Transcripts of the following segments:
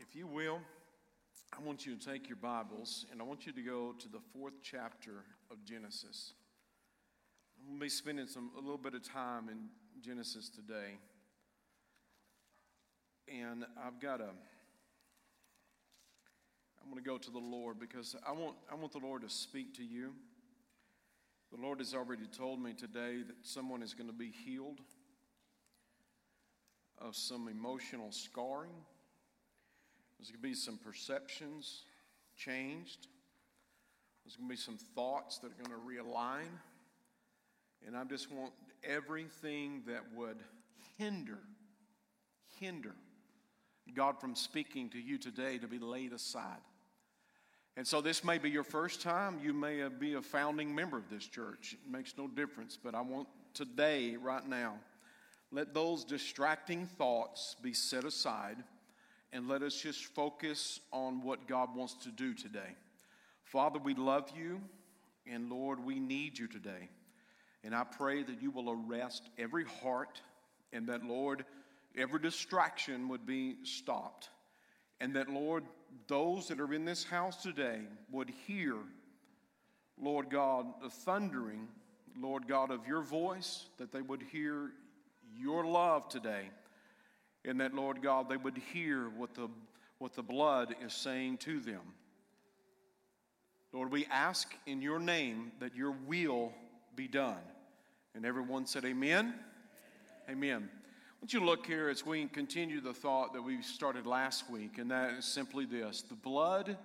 If you will, I want you to take your Bibles and I want you to go to the fourth chapter of Genesis. I'm going to be spending some, a little bit of time in Genesis today. And I've got a, I'm going to go to the Lord because I want, I want the Lord to speak to you. The Lord has already told me today that someone is going to be healed of some emotional scarring. There's going to be some perceptions changed. There's going to be some thoughts that are going to realign. And I just want everything that would hinder, hinder God from speaking to you today to be laid aside. And so this may be your first time. You may be a founding member of this church. It makes no difference. But I want today, right now, let those distracting thoughts be set aside and let us just focus on what God wants to do today. Father, we love you, and Lord, we need you today. And I pray that you will arrest every heart, and that, Lord, every distraction would be stopped. And that, Lord, those that are in this house today would hear, Lord God, the thundering, Lord God, of your voice, that they would hear your love today and that, Lord God, they would hear what the, what the blood is saying to them. Lord, we ask in your name that your will be done. And everyone said, Amen. Amen. I want you to look here as we continue the thought that we started last week, and that is simply this the blood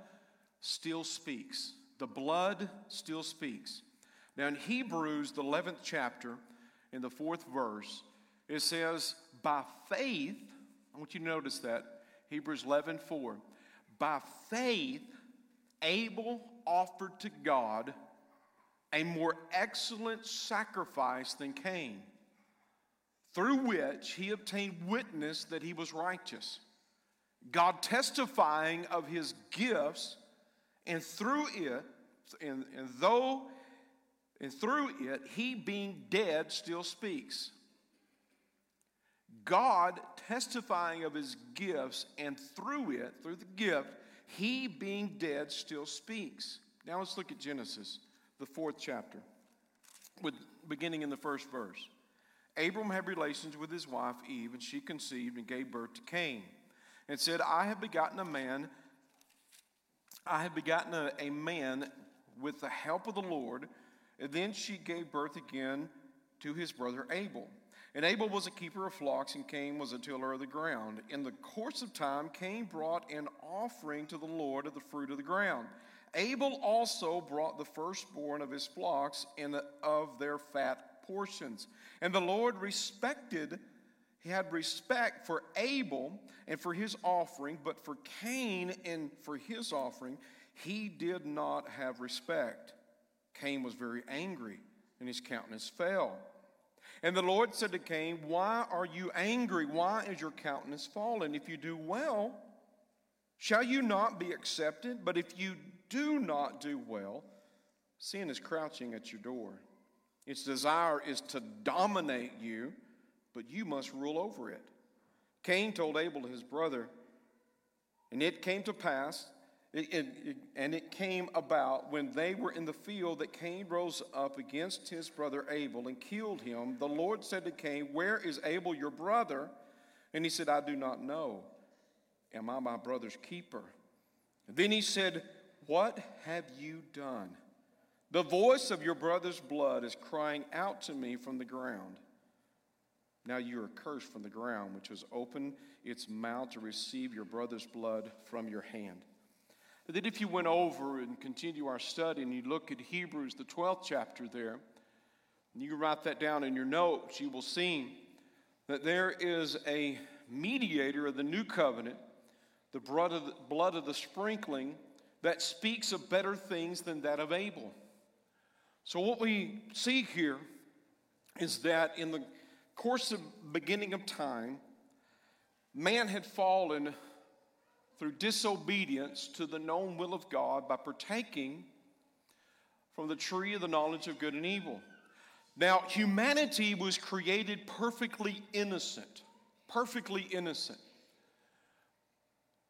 still speaks. The blood still speaks. Now, in Hebrews, the 11th chapter, in the fourth verse, it says, by faith, I want you to notice that, Hebrews 11 4. By faith, Abel offered to God a more excellent sacrifice than Cain, through which he obtained witness that he was righteous. God testifying of his gifts, and through it, and, and though, and through it, he being dead still speaks. God testifying of his gifts, and through it, through the gift, he being dead still speaks. Now let's look at Genesis, the fourth chapter, with, beginning in the first verse. Abram had relations with his wife Eve, and she conceived and gave birth to Cain, and said, I have begotten a man, I have begotten a, a man with the help of the Lord. And then she gave birth again to his brother Abel. And Abel was a keeper of flocks, and Cain was a tiller of the ground. In the course of time, Cain brought an offering to the Lord of the fruit of the ground. Abel also brought the firstborn of his flocks and of their fat portions. And the Lord respected, he had respect for Abel and for his offering, but for Cain and for his offering, he did not have respect. Cain was very angry, and his countenance fell. And the Lord said to Cain, Why are you angry? Why is your countenance fallen? If you do well, shall you not be accepted? But if you do not do well, sin is crouching at your door. Its desire is to dominate you, but you must rule over it. Cain told Abel his brother, and it came to pass it, it, and it came about when they were in the field that Cain rose up against his brother Abel and killed him. The Lord said to Cain, Where is Abel your brother? And he said, I do not know. Am I my brother's keeper? And then he said, What have you done? The voice of your brother's blood is crying out to me from the ground. Now you are cursed from the ground, which has opened its mouth to receive your brother's blood from your hand. But then, if you went over and continue our study and you look at Hebrews, the 12th chapter there, and you write that down in your notes, you will see that there is a mediator of the new covenant, the blood of the, blood of the sprinkling, that speaks of better things than that of Abel. So, what we see here is that in the course of beginning of time, man had fallen through disobedience to the known will of God by partaking from the tree of the knowledge of good and evil. Now, humanity was created perfectly innocent, perfectly innocent.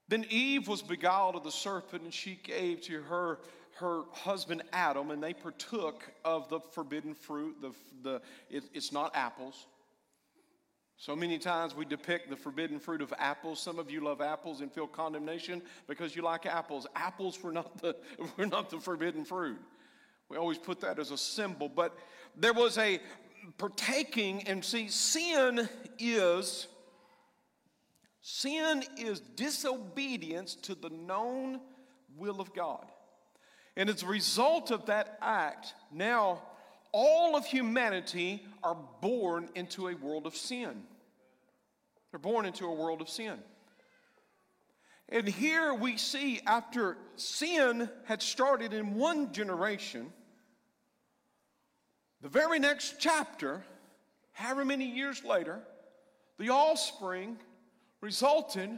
Then Eve was beguiled of the serpent, and she gave to her her husband Adam, and they partook of the forbidden fruit. The, the, it, it's not apples. So many times we depict the forbidden fruit of apples. Some of you love apples and feel condemnation because you like apples. Apples were not the, were not the forbidden fruit. We always put that as a symbol. But there was a partaking, and see, sin is sin is disobedience to the known will of God. And as a result of that act, now all of humanity are born into a world of sin. They're born into a world of sin. And here we see after sin had started in one generation, the very next chapter, however many years later, the offspring resulted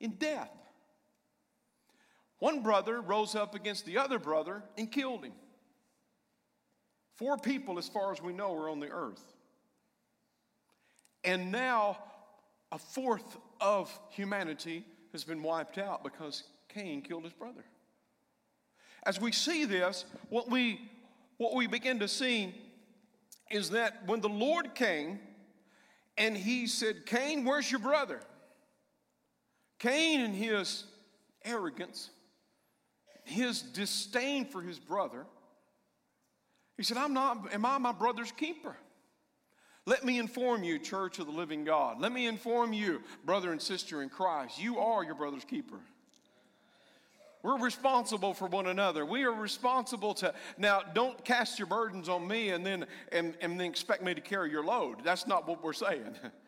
in death. One brother rose up against the other brother and killed him. Four people, as far as we know, are on the earth. And now a fourth of humanity has been wiped out because Cain killed his brother. As we see this, what we, what we begin to see is that when the Lord came and he said, Cain, where's your brother? Cain, in his arrogance, his disdain for his brother, he said, I'm not, am I my brother's keeper? Let me inform you, church of the living God. Let me inform you, brother and sister in Christ, you are your brother's keeper. We're responsible for one another. We are responsible to now don't cast your burdens on me and then and, and then expect me to carry your load. That's not what we're saying.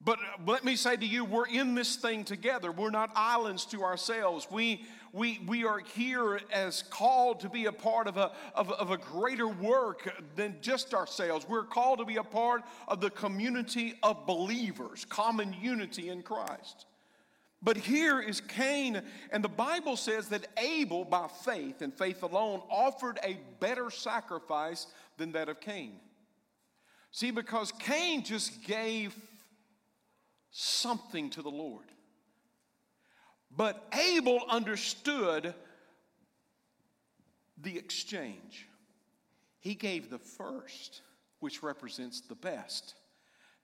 But let me say to you, we're in this thing together. We're not islands to ourselves. We, we, we are here as called to be a part of a, of, of a greater work than just ourselves. We're called to be a part of the community of believers, common unity in Christ. But here is Cain, and the Bible says that Abel, by faith and faith alone, offered a better sacrifice than that of Cain. See, because Cain just gave something to the Lord. But Abel understood the exchange. He gave the first, which represents the best,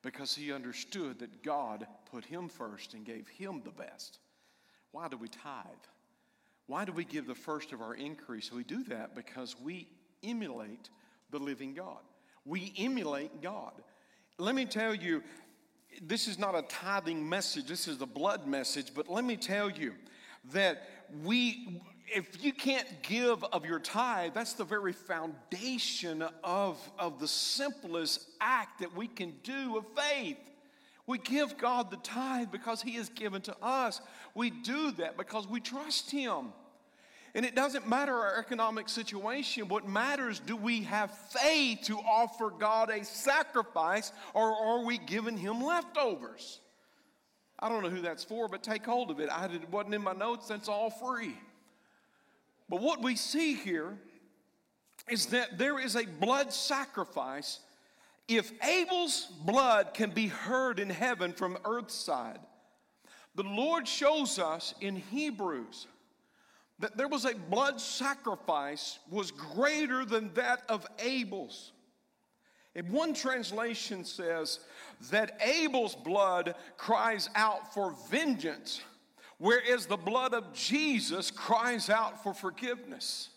because he understood that God put him first and gave him the best. Why do we tithe? Why do we give the first of our increase? We do that because we emulate the living God. We emulate God. Let me tell you, this is not a tithing message, this is the blood message, but let me tell you that we, if you can't give of your tithe, that's the very foundation of, of the simplest act that we can do of faith. We give God the tithe because He has given to us. We do that because we trust Him. And it doesn't matter our economic situation. What matters, do we have faith to offer God a sacrifice or are we giving Him leftovers? I don't know who that's for, but take hold of it. I it wasn't in my notes, that's all free. But what we see here is that there is a blood sacrifice. If Abel's blood can be heard in heaven from earth's side, the Lord shows us in Hebrews that there was a blood sacrifice was greater than that of Abel's. And one translation says that Abel's blood cries out for vengeance, whereas the blood of Jesus cries out for forgiveness.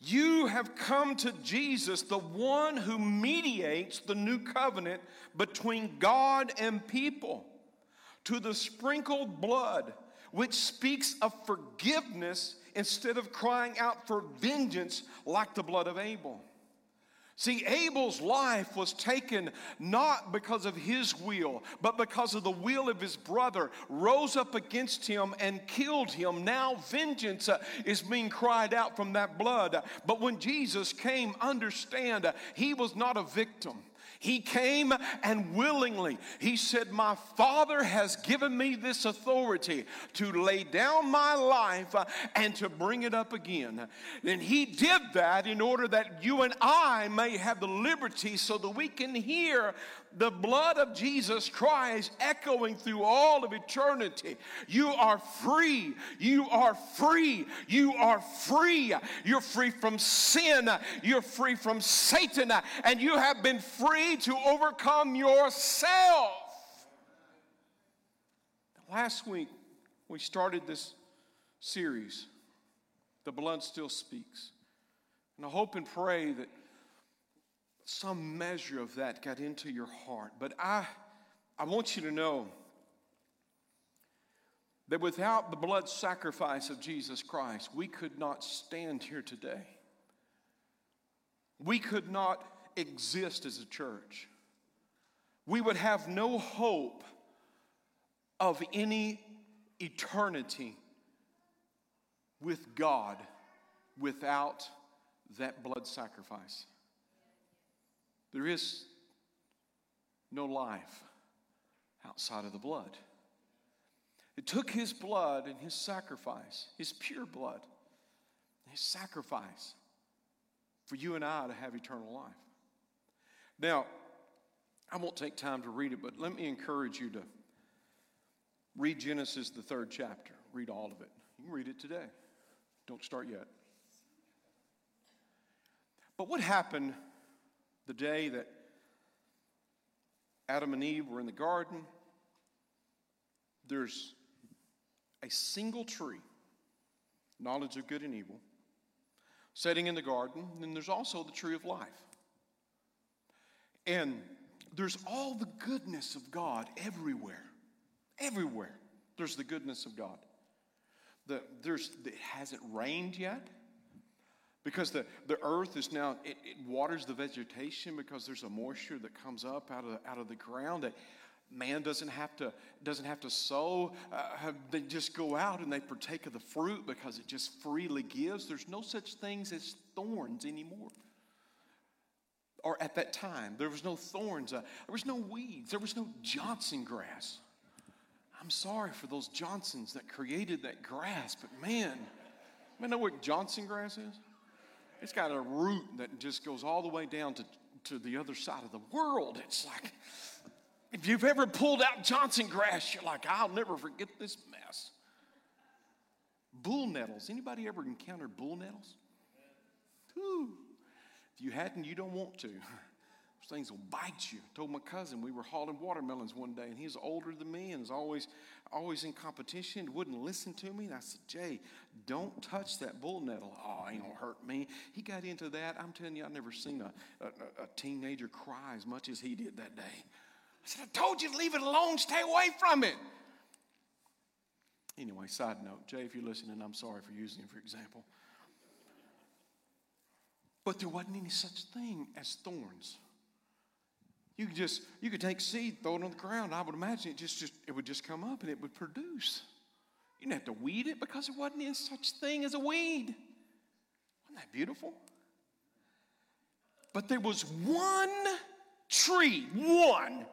You have come to Jesus, the one who mediates the new covenant between God and people, to the sprinkled blood which speaks of forgiveness instead of crying out for vengeance like the blood of Abel. See, Abel's life was taken not because of his will, but because of the will of his brother, rose up against him and killed him. Now vengeance uh, is being cried out from that blood. But when Jesus came, understand, uh, he was not a victim. He came and willingly, he said, My Father has given me this authority to lay down my life uh, and to bring it up again. And he did that in order that you and I may have the liberty so that we can hear the blood of Jesus Christ echoing through all of eternity. You are free. You are free. You are free. You're free from sin. You're free from Satan. And you have been free to overcome yourself. Last week, we started this series, The Blood Still Speaks. And I hope and pray that some measure of that got into your heart. But I, I want you to know that without the blood sacrifice of Jesus Christ, we could not stand here today. We could not exist as a church. We would have no hope of any eternity with God without that blood sacrifice. There is no life outside of the blood. It took his blood and his sacrifice, his pure blood, his sacrifice for you and I to have eternal life. Now, I won't take time to read it, but let me encourage you to read Genesis, the third chapter. Read all of it. You can read it today. Don't start yet. But what happened the day that Adam and Eve were in the garden? There's a single tree, knowledge of good and evil, setting in the garden, and there's also the tree of life. And there's all the goodness of God everywhere. Everywhere, there's the goodness of God. The, there's, it hasn't rained yet because the, the earth is now, it, it waters the vegetation because there's a moisture that comes up out of, out of the ground that man doesn't have to, doesn't have to sow. Uh, they just go out and they partake of the fruit because it just freely gives. There's no such things as thorns anymore or at that time. There was no thorns, uh, there was no weeds, there was no Johnson grass. I'm sorry for those Johnsons that created that grass, but man, you know what Johnson grass is? It's got a root that just goes all the way down to, to the other side of the world. It's like, if you've ever pulled out Johnson grass, you're like, I'll never forget this mess. Bull nettles. Anybody ever encountered bull nettles? Whew. If you hadn't, you don't want to. Those things will bite you. I told my cousin we were hauling watermelons one day, and he's older than me and is always, always in competition. Wouldn't listen to me. And I said, Jay, don't touch that bull nettle. Oh, ain't gonna hurt me. He got into that. I'm telling you, I've never seen a, a, a teenager cry as much as he did that day. I said, I told you to leave it alone. Stay away from it. Anyway, side note, Jay, if you're listening, I'm sorry for using him for example. But there wasn't any such thing as thorns. You could just you could take seed, throw it on the ground. I would imagine it just, just it would just come up and it would produce. You didn't have to weed it because there wasn't any such thing as a weed. Wasn't that beautiful? But there was one tree, one.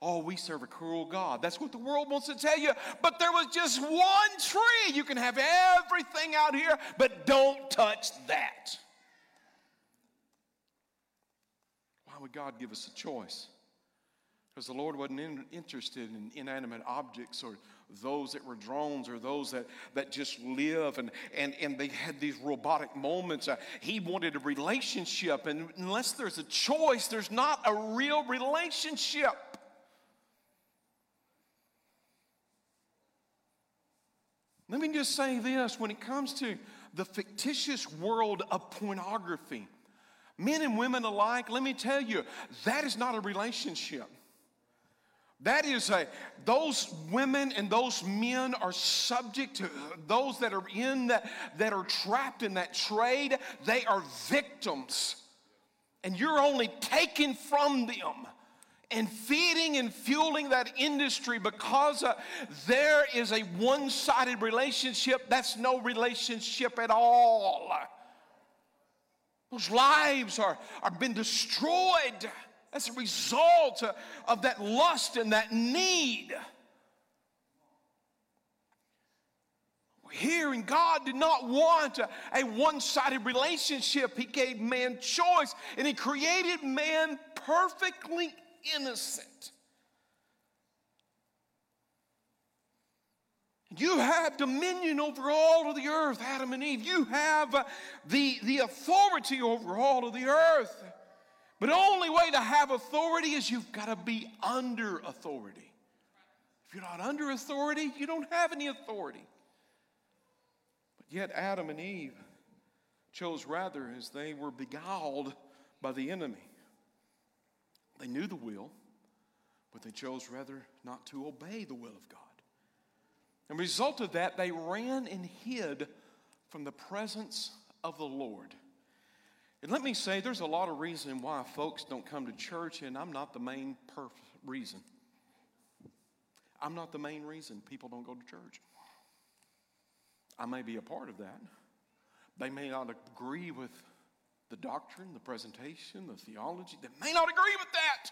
Oh, we serve a cruel God. That's what the world wants to tell you. But there was just one tree. You can have everything out here, but don't touch that. Why would God give us a choice? Because the Lord wasn't in, interested in inanimate objects or those that were drones or those that, that just live and, and, and they had these robotic moments. Uh, he wanted a relationship, and unless there's a choice, there's not a real relationship. Let me just say this when it comes to the fictitious world of pornography, Men and women alike, let me tell you, that is not a relationship. That is a, those women and those men are subject to those that are in that, that are trapped in that trade, they are victims. And you're only taken from them and feeding and fueling that industry because uh, there is a one sided relationship. That's no relationship at all. Those lives are, are been destroyed as a result of that lust and that need. And God did not want a one sided relationship. He gave man choice and He created man perfectly innocent. You have dominion over all of the earth, Adam and Eve. You have uh, the, the authority over all of the earth. But the only way to have authority is you've got to be under authority. If you're not under authority, you don't have any authority. But yet, Adam and Eve chose rather as they were beguiled by the enemy. They knew the will, but they chose rather not to obey the will of God. And result of that, they ran and hid from the presence of the Lord. And let me say, there's a lot of reason why folks don't come to church, and I'm not the main perf- reason. I'm not the main reason people don't go to church. I may be a part of that. They may not agree with the doctrine, the presentation, the theology. They may not agree with that.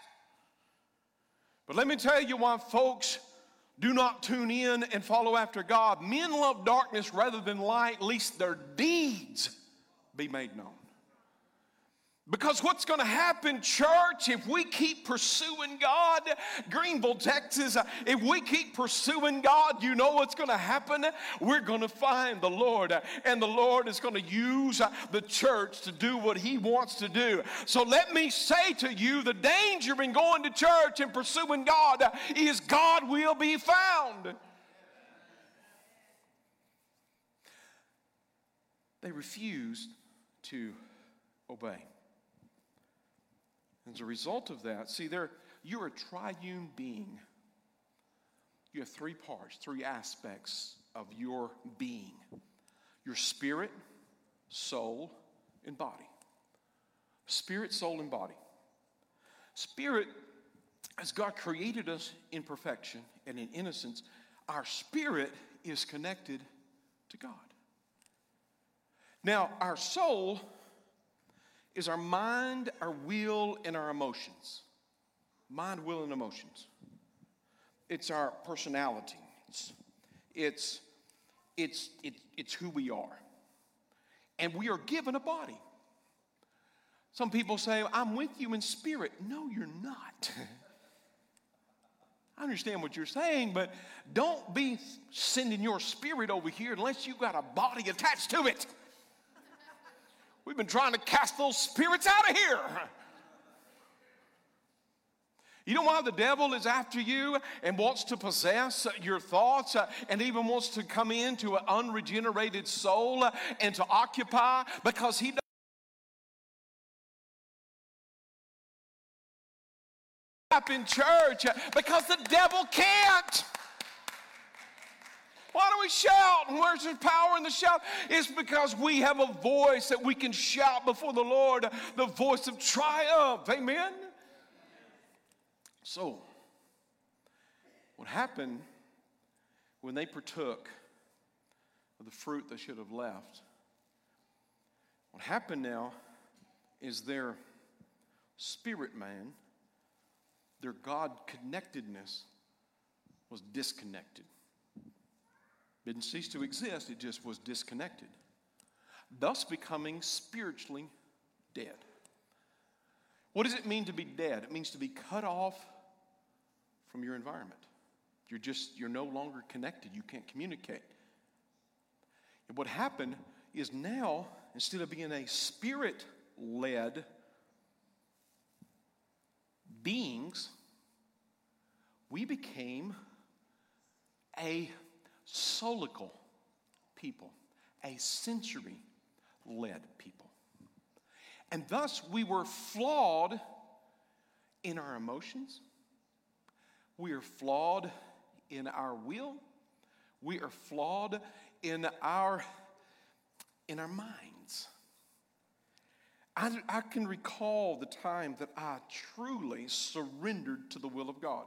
But let me tell you why folks do not tune in and follow after God. Men love darkness rather than light, lest their deeds be made known. Because what's going to happen, church, if we keep pursuing God, Greenville, Texas, if we keep pursuing God, you know what's going to happen? We're going to find the Lord, and the Lord is going to use the church to do what He wants to do. So let me say to you the danger in going to church and pursuing God is God will be found. They refused to obey. As a result of that, see, there, you're a triune being. You have three parts, three aspects of your being your spirit, soul, and body. Spirit, soul, and body. Spirit, as God created us in perfection and in innocence, our spirit is connected to God. Now, our soul is our mind, our will, and our emotions. Mind, will, and emotions. It's our personality. It's, it's, it's, it, it's who we are. And we are given a body. Some people say, I'm with you in spirit. No, you're not. I understand what you're saying, but don't be sending your spirit over here unless you've got a body attached to it. We've been trying to cast those spirits out of here. You know why the devil is after you and wants to possess your thoughts and even wants to come into an unregenerated soul and to occupy? Because he up in church because the devil can't. Why do we shout? And where's the power in the shout? It's because we have a voice that we can shout before the Lord, the voice of triumph. Amen? So, what happened when they partook of the fruit they should have left? What happened now is their spirit man, their God connectedness was disconnected didn't cease to exist, it just was disconnected, thus becoming spiritually dead. What does it mean to be dead? It means to be cut off from your environment. You're just, you're no longer connected. You can't communicate. And what happened is now, instead of being a spirit led beings, we became a solical people, a sensory led people. And thus we were flawed in our emotions, we are flawed in our will, we are flawed in our in our minds. I, I can recall the time that I truly surrendered to the will of God.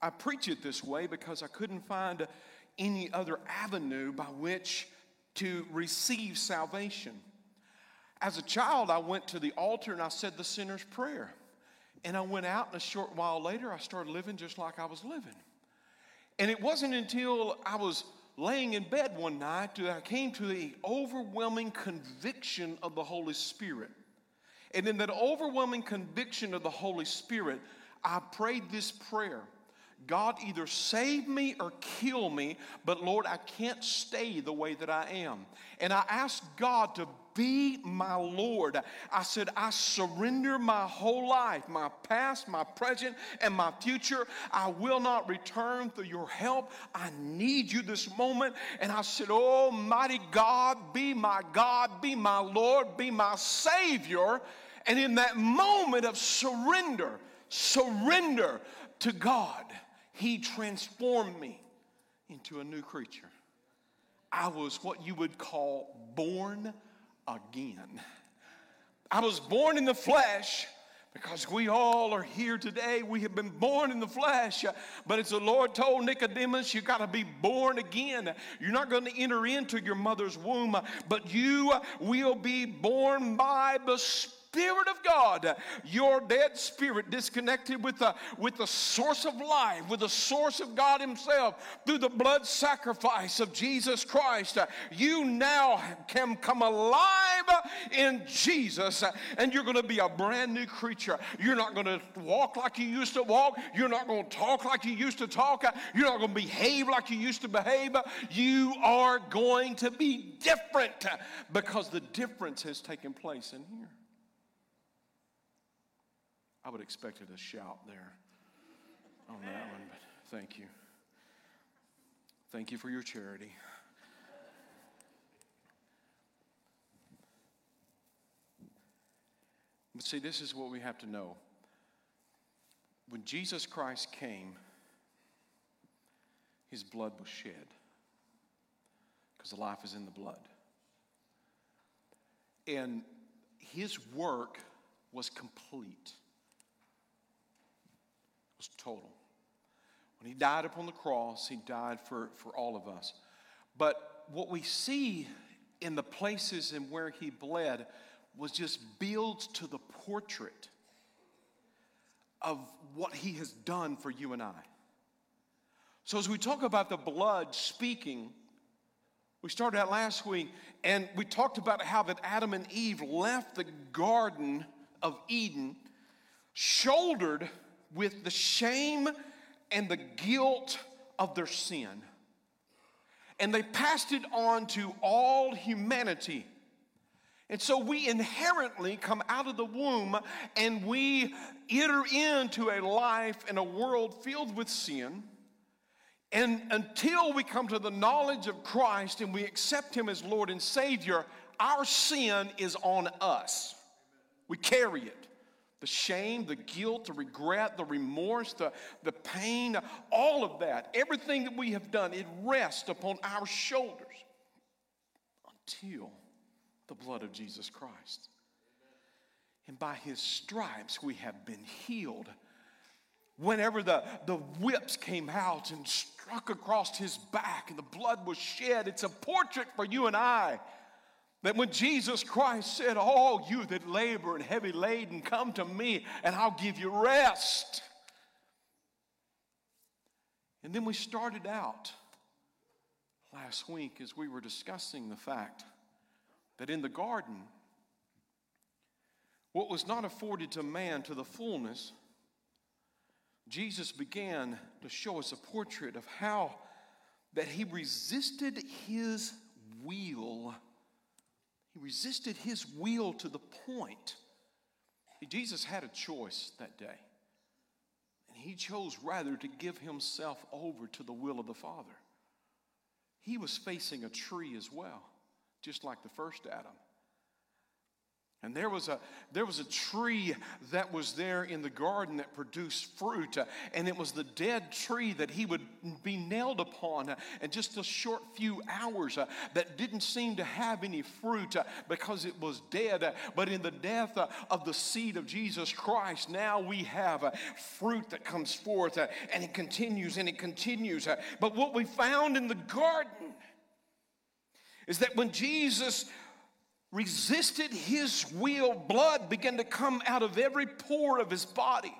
I preach it this way because I couldn't find any other avenue by which to receive salvation. As a child, I went to the altar and I said the sinner's prayer. And I went out, and a short while later, I started living just like I was living. And it wasn't until I was laying in bed one night that I came to the overwhelming conviction of the Holy Spirit. And in that overwhelming conviction of the Holy Spirit, I prayed this prayer. God, either save me or kill me, but Lord, I can't stay the way that I am. And I asked God to be my Lord. I said, I surrender my whole life, my past, my present, and my future. I will not return through your help. I need you this moment. And I said, Oh, mighty God, be my God, be my Lord, be my Savior. And in that moment of surrender, surrender to God, He transformed me into a new creature. I was what you would call born again. I was born in the flesh because we all are here today. We have been born in the flesh. But as the Lord told Nicodemus, you got to be born again. You're not going to enter into your mother's womb, but you will be born by the Spirit Spirit of God, your dead spirit disconnected with the, with the source of life, with the source of God Himself, through the blood sacrifice of Jesus Christ, uh, you now can come alive in Jesus uh, and you're going to be a brand new creature. You're not going to walk like you used to walk. You're not going to talk like you used to talk. Uh, you're not going to behave like you used to behave. You are going to be different because the difference has taken place in here. I would expected a shout there on that one, but thank you. Thank you for your charity. But see, this is what we have to know. When Jesus Christ came, his blood was shed because life is in the blood. And his work was complete was total. When he died upon the cross, he died for, for all of us. But what we see in the places and where he bled was just builds to the portrait of what he has done for you and I. So, as we talk about the blood speaking, we started out last week and we talked about how that Adam and Eve left the Garden of Eden, shouldered with the shame and the guilt of their sin. And they passed it on to all humanity. And so we inherently come out of the womb and we enter into a life and a world filled with sin. And until we come to the knowledge of Christ and we accept Him as Lord and Savior, our sin is on us. We carry it the shame, the guilt, the regret, the remorse, the, the pain, all of that, everything that we have done, it rests upon our shoulders until the blood of Jesus Christ. And by his stripes, we have been healed. Whenever the, the whips came out and struck across his back and the blood was shed, it's a portrait for you and I that when Jesus Christ said, All you that labor and heavy laden, come to me and I'll give you rest. And then we started out last week as we were discussing the fact that in the garden, what was not afforded to man to the fullness, Jesus began to show us a portrait of how that he resisted his will resisted his will to the point. Jesus had a choice that day. And he chose rather to give himself over to the will of the Father. He was facing a tree as well, just like the first Adam. And there was, a, there was a tree that was there in the garden that produced fruit. Uh, and it was the dead tree that he would be nailed upon uh, in just a short few hours uh, that didn't seem to have any fruit because it was dead. But in the death of the seed of Jesus Christ, now we have fruit that comes forth and it continues and it continues. but what we found in the garden is that when Jesus resisted his will, blood began to come out of every pore of his body.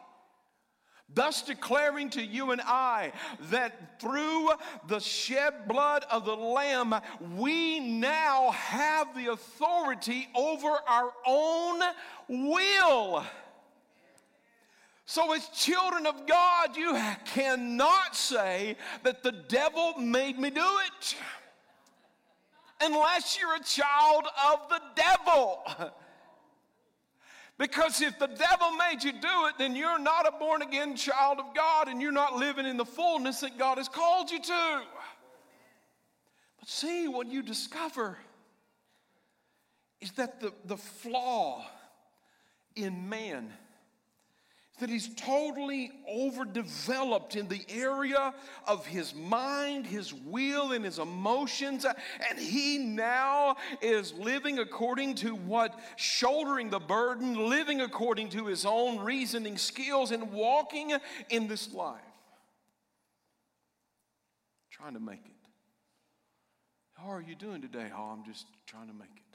Thus, declaring to you and I that through the shed blood of the Lamb, we now have the authority over our own will. So, as children of God, you cannot say that the devil made me do it unless you're a child of the devil. Because if the devil made you do it, then you're not a born again child of God and you're not living in the fullness that God has called you to. But see, what you discover is that the, the flaw in man that he's totally overdeveloped in the area of his mind, his will, and his emotions. And he now is living according to what, shouldering the burden, living according to his own reasoning skills, and walking in this life. Trying to make it. How are you doing today? Oh, I'm just trying to make it.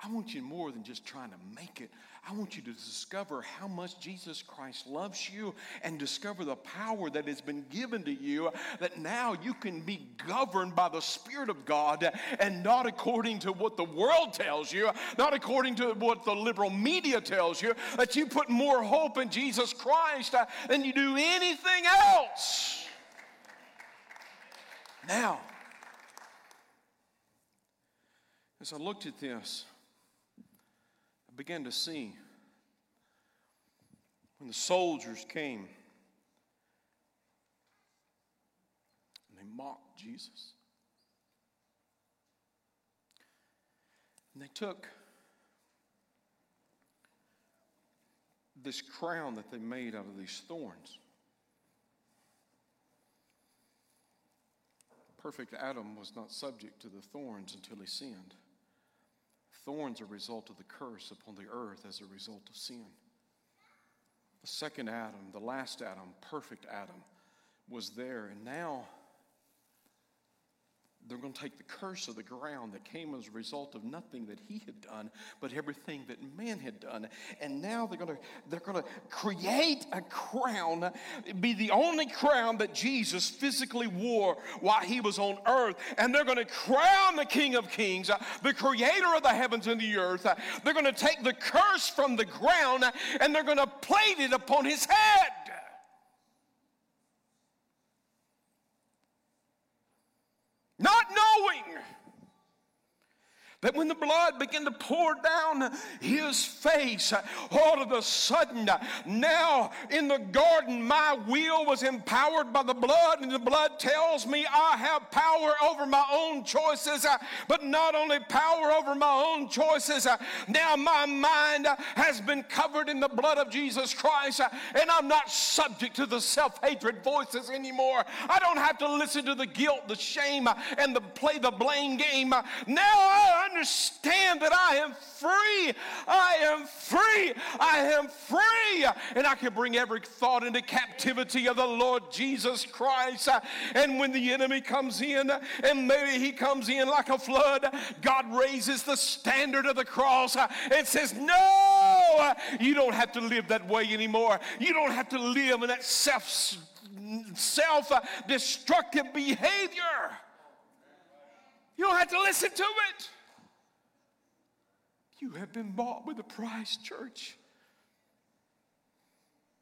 I want you more than just trying to make it. I want you to discover how much Jesus Christ loves you and discover the power that has been given to you that now you can be governed by the Spirit of God and not according to what the world tells you, not according to what the liberal media tells you, that you put more hope in Jesus Christ uh, than you do anything else. Now, as I looked at this, began to see when the soldiers came and they mocked Jesus. And they took this crown that they made out of these thorns. Perfect Adam was not subject to the thorns until he sinned. Thorns are a result of the curse upon the earth as a result of sin. The second Adam, the last Adam, perfect Adam, was there. And now they're going to take the curse of the ground that came as a result of nothing that he had done, but everything that man had done. And now they're going to they're going to create a crown, be the only crown that Jesus physically wore while he was on earth. And they're going to crown the King of Kings, the creator of the heavens and the earth. They're going to take the curse from the ground and they're going to plate it upon his head. not knowing that when the blood began to pour down his face, all of a sudden, now in the garden, my will was empowered by the blood, and the blood tells me I have power over my own choices. But not only power over my own choices, now my mind has been covered in the blood of Jesus Christ, and I'm not subject to the self hatred voices anymore. I don't have to listen to the guilt, the shame, and the play the blame game. Now I understand that I am free. I am free. I am free. And I can bring every thought into captivity of the Lord Jesus Christ. And when the enemy comes in, and maybe he comes in like a flood, God raises the standard of the cross and says, No, you don't have to live that way anymore. You don't have to live in that self self destructive behavior. You don't have to listen to it. You have been bought with a price, church.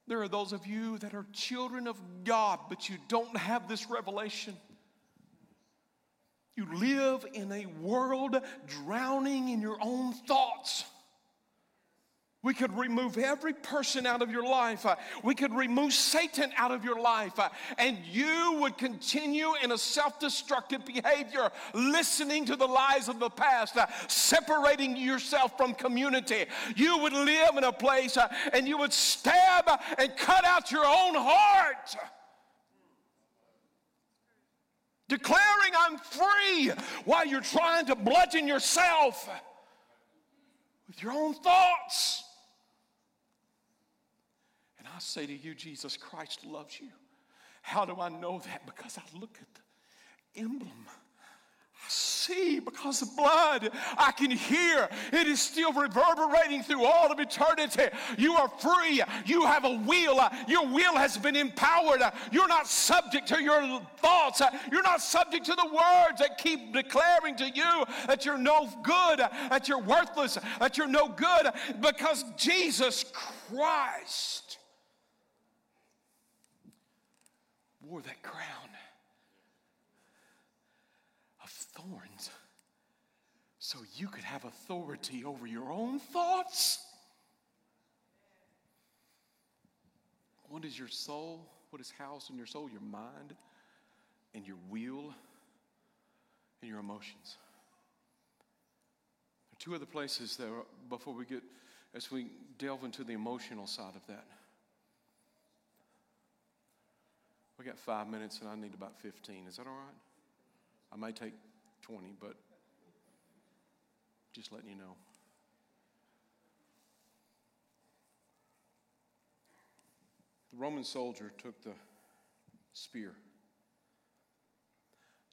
There are those of you that are children of God, but you don't have this revelation. You live in a world drowning in your own thoughts. We could remove every person out of your life. Uh, we could remove Satan out of your life. Uh, and you would continue in a self destructive behavior, listening to the lies of the past, uh, separating yourself from community. You would live in a place and you would stab and cut out your own heart. Declaring, I'm free, while you're trying to bludgeon yourself with your own thoughts. I say to you, Jesus Christ loves you. How do I know that? Because I look at the emblem. I see because of blood. I can hear. It is still reverberating through all of eternity. You are free. You have a will. Your will has been empowered. You're not subject to your thoughts. You're not subject to the words that keep declaring to you that you're no good, that you're worthless, that you're no good, because Jesus Christ wore that crown of thorns so you could have authority over your own thoughts. What is your soul? What is housed in your soul? Your mind and your will and your emotions. There are two other places that before we get, as we delve into the emotional side of that. We got five minutes and I need about 15. Is that all right? I may take 20, but just letting you know. The Roman soldier took the spear.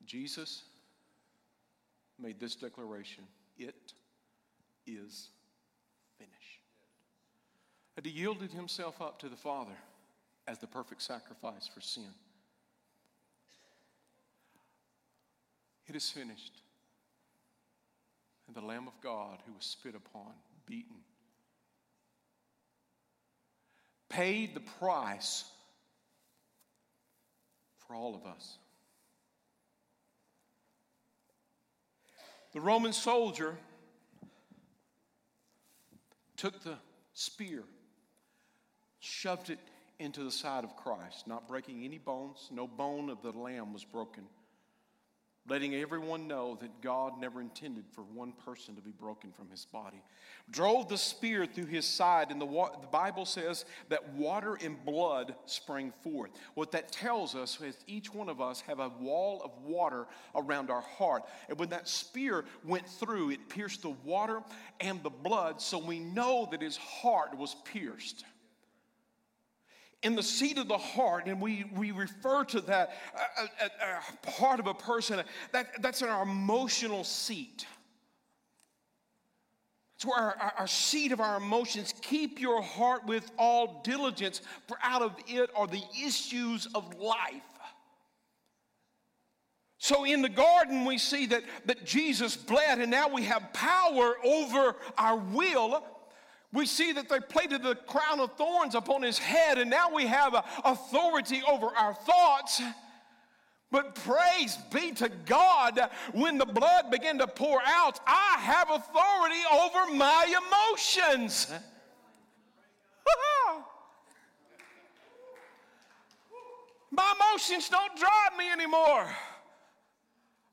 Jesus made this declaration It is finished. And he yielded himself up to the Father as the perfect sacrifice for sin. It is finished. And the Lamb of God who was spit upon, beaten, paid the price for all of us. The Roman soldier took the spear, shoved it into the side of Christ, not breaking any bones. No bone of the lamb was broken letting everyone know that God never intended for one person to be broken from his body. Drove the spear through his side, and the, wa- the Bible says that water and blood sprang forth. What that tells us is each one of us have a wall of water around our heart. And when that spear went through, it pierced the water and the blood, so we know that his heart was pierced in the seat of the heart, and we, we refer to that uh, uh, uh, part of a person, that, that's in our emotional seat. It's where our, our, our, seat of our emotions. Keep your heart with all diligence, for out of it are the issues of life. So in the garden, we see that, that Jesus bled, and now we have power over our will we see that they plaited the crown of thorns upon his head, and now we have authority over our thoughts. But praise be to God, when the blood began to pour out, I have authority over my emotions. my emotions don't drive me anymore.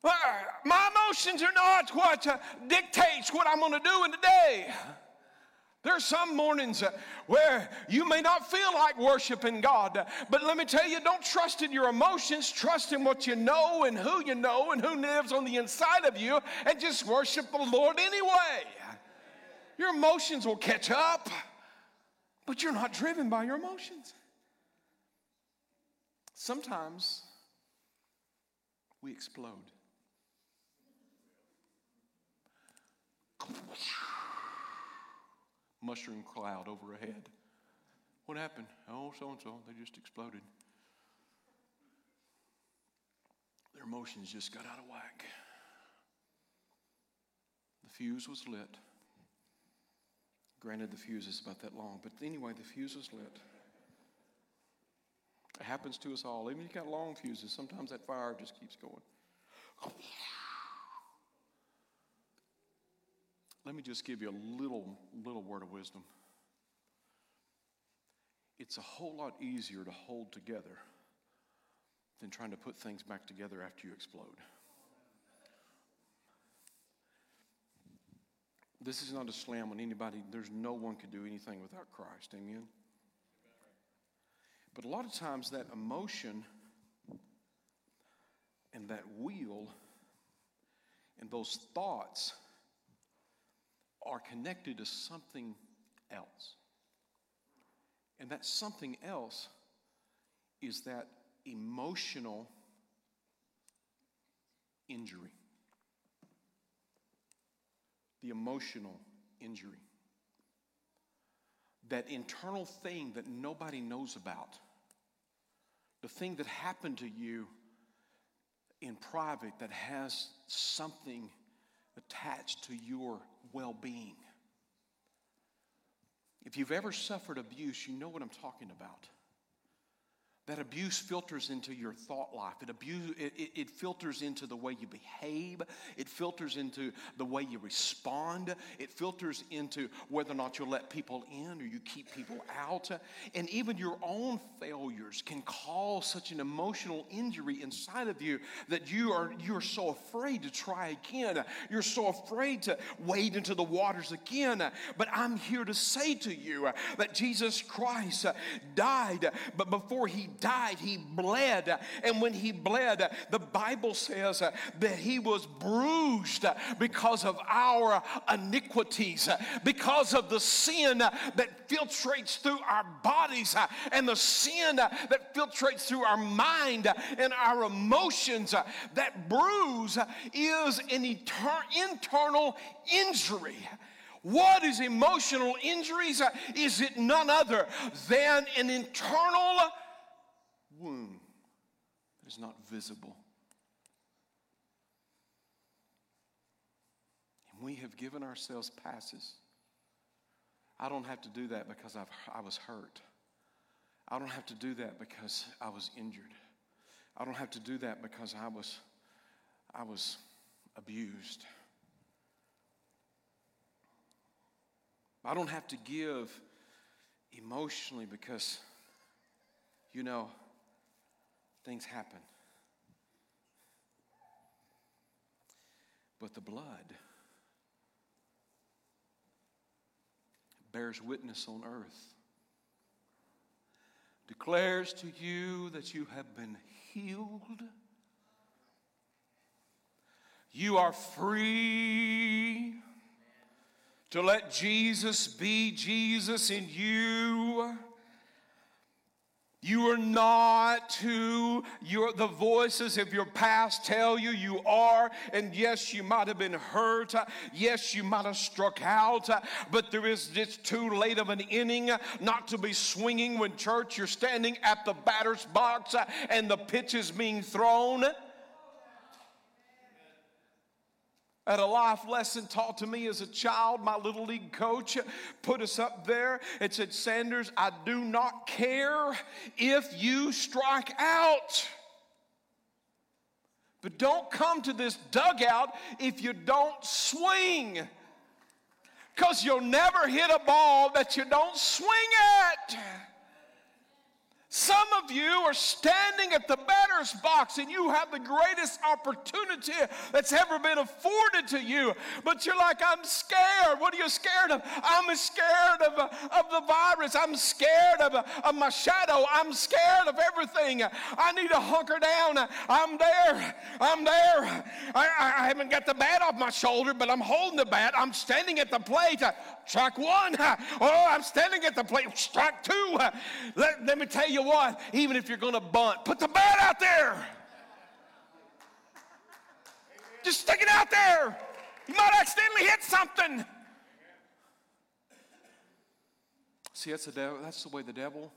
Uh, my emotions are not what uh, dictates what I'm going to do in the day. There are some mornings uh, where you may not feel like worshiping God, but let me tell you, don't trust in your emotions. Trust in what you know and who you know and who lives on the inside of you, and just worship the Lord anyway. Your emotions will catch up, but you're not driven by your emotions. Sometimes we explode mushroom cloud overhead. What happened? Oh, so and so, they just exploded. Their emotions just got out of whack. The fuse was lit. Granted, the fuse is about that long, but anyway, the fuse was lit. It happens to us all. Even if you've got long fuses, sometimes that fire just keeps going. Let me just give you a little, little word of wisdom. It's a whole lot easier to hold together than trying to put things back together after you explode. This is not a slam on anybody. There's no one could do anything without Christ. Amen. But a lot of times that emotion and that wheel and those thoughts are connected to something else. And that something else is that emotional injury. The emotional injury. That internal thing that nobody knows about. The thing that happened to you in private that has something attached to your well being. If you've ever suffered abuse, you know what I'm talking about. That abuse filters into your thought life. It, abuse, it, it, filters into the way you behave. It filters into the way you respond. It filters into whether or not you'll let people in or you keep people out. And even your own failures can cause such an emotional injury inside of you that you are, you are so afraid to try again. You're so afraid to wade into the waters again. But I'm here to say to you that Jesus Christ died, but before he died, he bled. And when he bled, the Bible says that he was bruised because of our iniquities, because of the sin that filtrates through our bodies and the sin that filtrates through our mind and our emotions. That bruise is an etern- internal injury. What is emotional injuries? Is it none other than an internal wound that is not visible. And we have given ourselves passes. I don't have to do that because I've, I was hurt. I don't have to do that because I was injured. I don't have to do that because I was, I was abused. I don't have to give emotionally because, you know, things happen. But the blood bears witness on earth, declares to you that you have been healed. You are free to let Jesus be Jesus in you. You are not who your, the voices of your past tell you you are. And yes, you might have been hurt. Yes, you might have struck out. But there is just too late of an inning not to be swinging when church you're standing at the batter's box and the pitch is being thrown. At a life lesson taught to me as a child, my little league coach put us up there and said, Sanders, I do not care if you strike out. But don't come to this dugout if you don't swing. Because you'll never hit a ball that you don't swing at. Some of you are standing at the batter's box and you have the greatest opportunity that's ever been afforded to you. But you're like, I'm scared. What are you scared of? I'm scared of, of the virus. I'm scared of, of my shadow. I'm scared of everything. I need to hunker down. I'm there. I'm there. I, I haven't got the bat off my shoulder, but I'm holding the bat. I'm standing at the plate. Strike one. Oh, I'm standing at the plate. Strike two. Let, let me tell you what, even if you're going to bunt, put the bat out there. Just stick it out there. You might accidentally hit something. See, that's the devil, that's the way the devil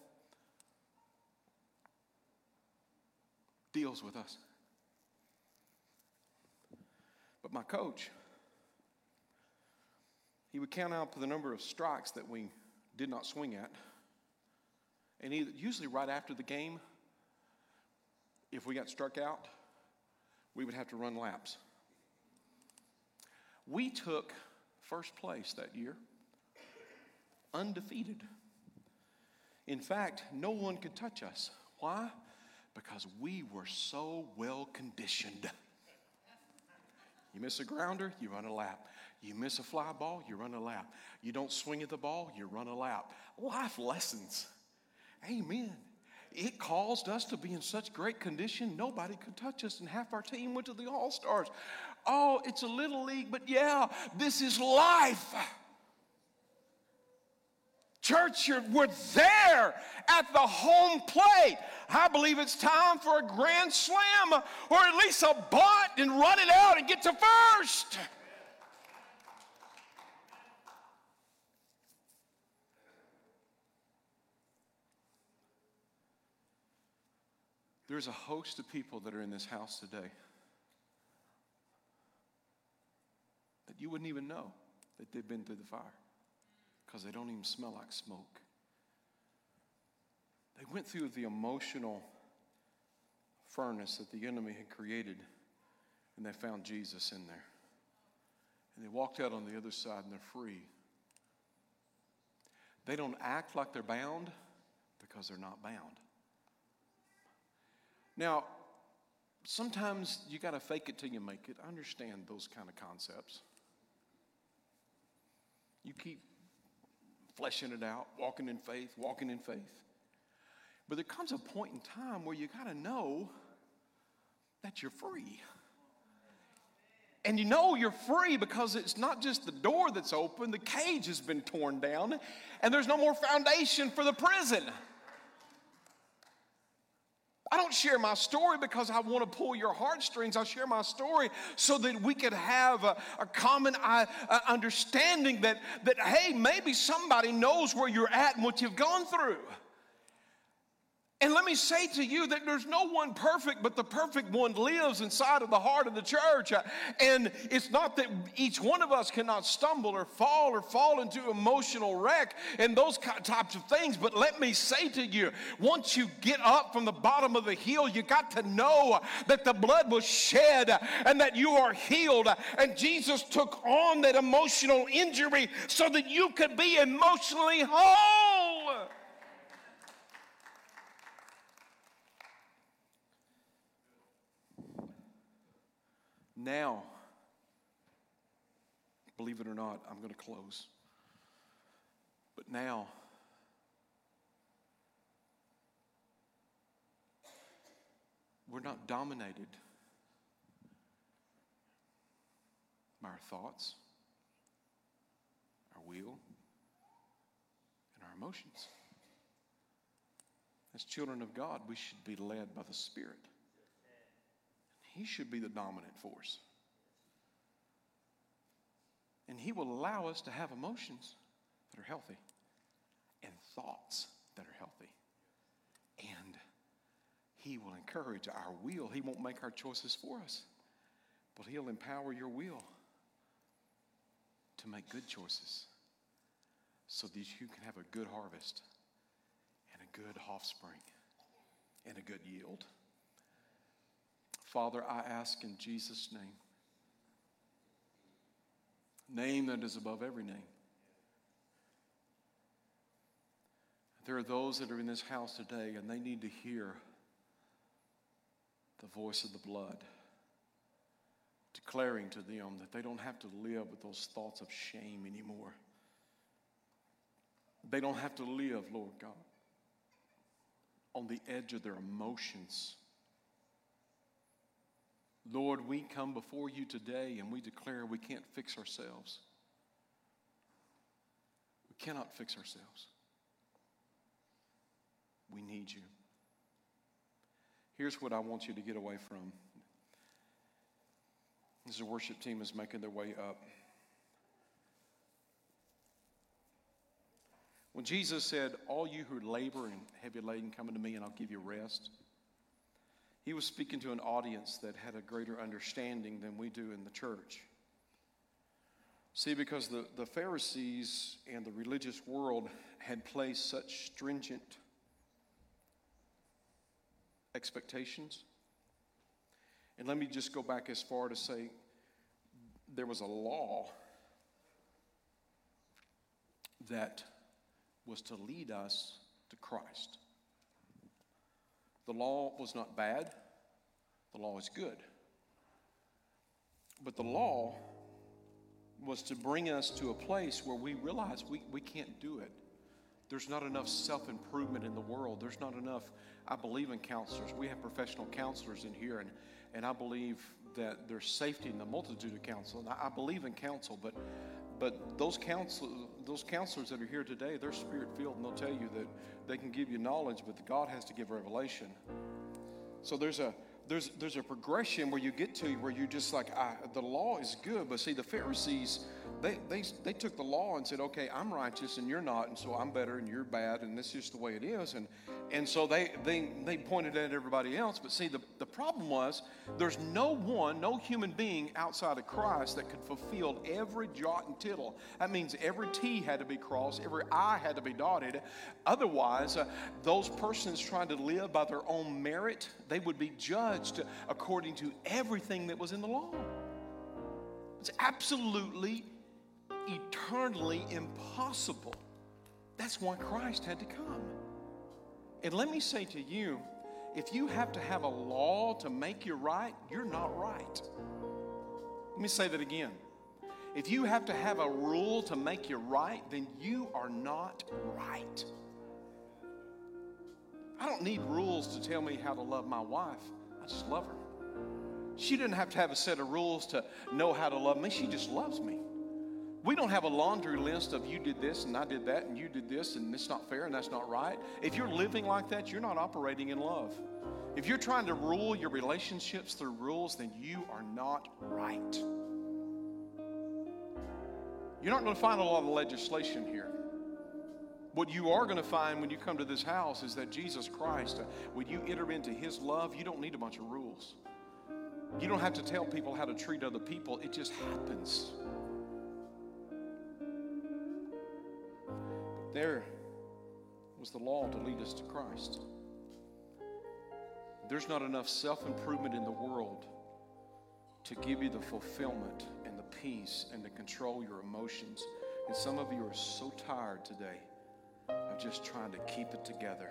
deals with us. But my coach, he would count out the number of strikes that we did not swing at. And usually, right after the game, if we got struck out, we would have to run laps. We took first place that year, undefeated. In fact, no one could touch us. Why? Because we were so well conditioned. You miss a grounder, you run a lap. You miss a fly ball, you run a lap. You don't swing at the ball, you run a lap. Life lessons. Amen. It caused us to be in such great condition, nobody could touch us, and half our team went to the All Stars. Oh, it's a little league, but yeah, this is life. Church, we're there at the home plate. I believe it's time for a grand slam or at least a bunt and run it out and get to first. There's a host of people that are in this house today that you wouldn't even know that they've been through the fire because they don't even smell like smoke. They went through the emotional furnace that the enemy had created, and they found Jesus in there. And they walked out on the other side and they're free. They don't act like they're bound because they're not bound. Now, sometimes you got to fake it till you make it. I understand those kind of concepts. You keep fleshing it out, walking in faith, walking in faith. But there comes a point in time where you got to know that you're free. And you know you're free because it's not just the door that's open, the cage has been torn down, and there's no more foundation for the prison. I don't share my story because I want to pull your heartstrings. I share my story so that we could have a, a common uh, understanding that, that, hey, maybe somebody knows where you're at and what you've gone through. And let me say to you that there's no one perfect, but the perfect one lives inside of the heart of the church. And it's not that each one of us cannot stumble or fall or fall into emotional wreck and those types of things. But let me say to you, once you get up from the bottom of the hill, you got to know that the blood was shed and that you are healed. And Jesus took on that emotional injury so that you could be emotionally whole. Now, believe it or not, I'm going to close. But now, we're not dominated by our thoughts, our will, and our emotions. As children of God, we should be led by the Spirit. He should be the dominant force. And He will allow us to have emotions that are healthy and thoughts that are healthy. And He will encourage our will. He won't make our choices for us, but He'll empower your will to make good choices so that you can have a good harvest and a good offspring and a good yield. Father, I ask in Jesus' name, name that is above every name. There are those that are in this house today and they need to hear the voice of the blood declaring to them that they don't have to live with those thoughts of shame anymore. They don't have to live, Lord God, on the edge of their emotions Lord, we come before you today and we declare we can't fix ourselves. We cannot fix ourselves. We need you. Here's what I want you to get away from. As the worship team is making their way up. When Jesus said, All you who labor and heavy laden, come unto me and I'll give you rest. He was speaking to an audience that had a greater understanding than we do in the church. See, because the, the Pharisees and the religious world had placed such stringent expectations. And let me just go back as far to say there was a law that was to lead us to Christ. The law was not bad, the law is good. But the law was to bring us to a place where we realize we, we can't do it. There's not enough self improvement in the world. There's not enough. I believe in counselors. We have professional counselors in here, and, and I believe that there's safety in the multitude of counsel. And I, I believe in counsel, but but those counsel, those counselors that are here today, they're spirit filled, and they'll tell you that they can give you knowledge, but God has to give revelation. So there's a there's there's a progression where you get to where you just like the law is good, but see the Pharisees they, they, they took the law and said, okay, I'm righteous and you're not, and so I'm better and you're bad, and this is the way it is. And, and so they, they, they pointed at everybody else. But see, the, the problem was there's no one, no human being outside of Christ that could fulfill every jot and tittle. That means every T had to be crossed, every I had to be dotted. Otherwise, uh, those persons trying to live by their own merit, they would be judged according to everything that was in the law. It's absolutely eternally impossible. That's why Christ had to come. And let me say to you, if you have to have a law to make you right, you're not right. Let me say that again. If you have to have a rule to make you right, then you are not right. I don't need rules to tell me how to love my wife. I just love her. She didn't have to have a set of rules to know how to love me. She just loves me. We don't have a laundry list of you did this and I did that and you did this and it's not fair and that's not right. If you're living like that, you're not operating in love. If you're trying to rule your relationships through rules, then you are not right. You're not going to find a lot of legislation here. What you are going to find when you come to this house is that Jesus Christ, uh, when you enter into His love, you don't need a bunch of rules. You don't have to tell people how to treat other people, it just happens. There was the law to lead us to Christ. There's not enough self improvement in the world to give you the fulfillment and the peace and to control your emotions. And some of you are so tired today of just trying to keep it together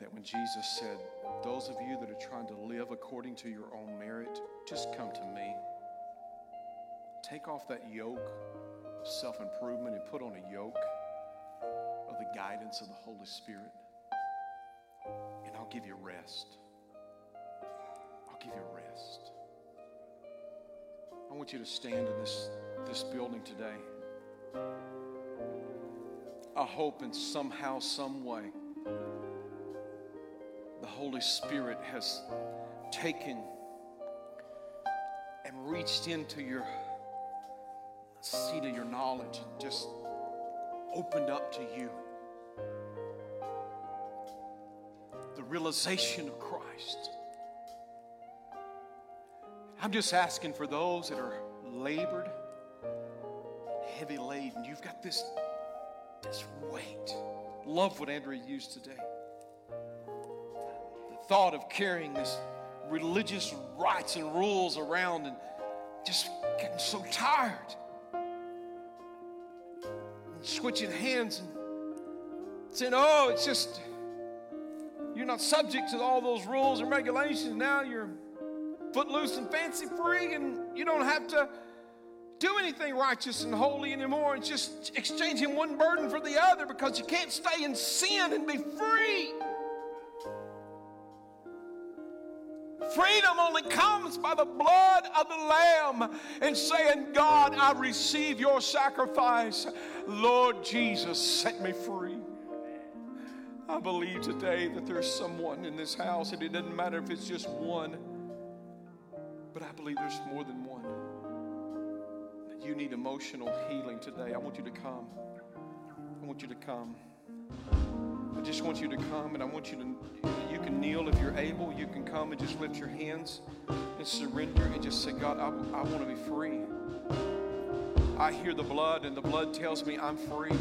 that when Jesus said, Those of you that are trying to live according to your own merit, just come to me. Take off that yoke of self improvement and put on a yoke guidance of the Holy Spirit, and I'll give you rest. I'll give you rest. I want you to stand in this, this building today. I hope in somehow, some way, the Holy Spirit has taken and reached into your seat of your knowledge and just opened up to you realization of Christ. I'm just asking for those that are labored, heavy laden. You've got this, this weight. Love what Andrea used today. The thought of carrying this religious rights and rules around and just getting so tired. And switching hands and saying, oh, it's just, you're not subject to all those rules and regulations. Now you're footloose and fancy free, and you don't have to do anything righteous and holy anymore. It's just exchanging one burden for the other because you can't stay in sin and be free. Freedom only comes by the blood of the Lamb and saying, God, I receive your sacrifice. Lord Jesus, set me free. I believe today that there's someone in this house, and it doesn't matter if it's just one, but I believe there's more than one. You need emotional healing today. I want you to come. I want you to come. I just want you to come, and I want you to, you can kneel if you're able. You can come and just lift your hands and surrender and just say, God, I, I want to be free. I hear the blood, and the blood tells me I'm free.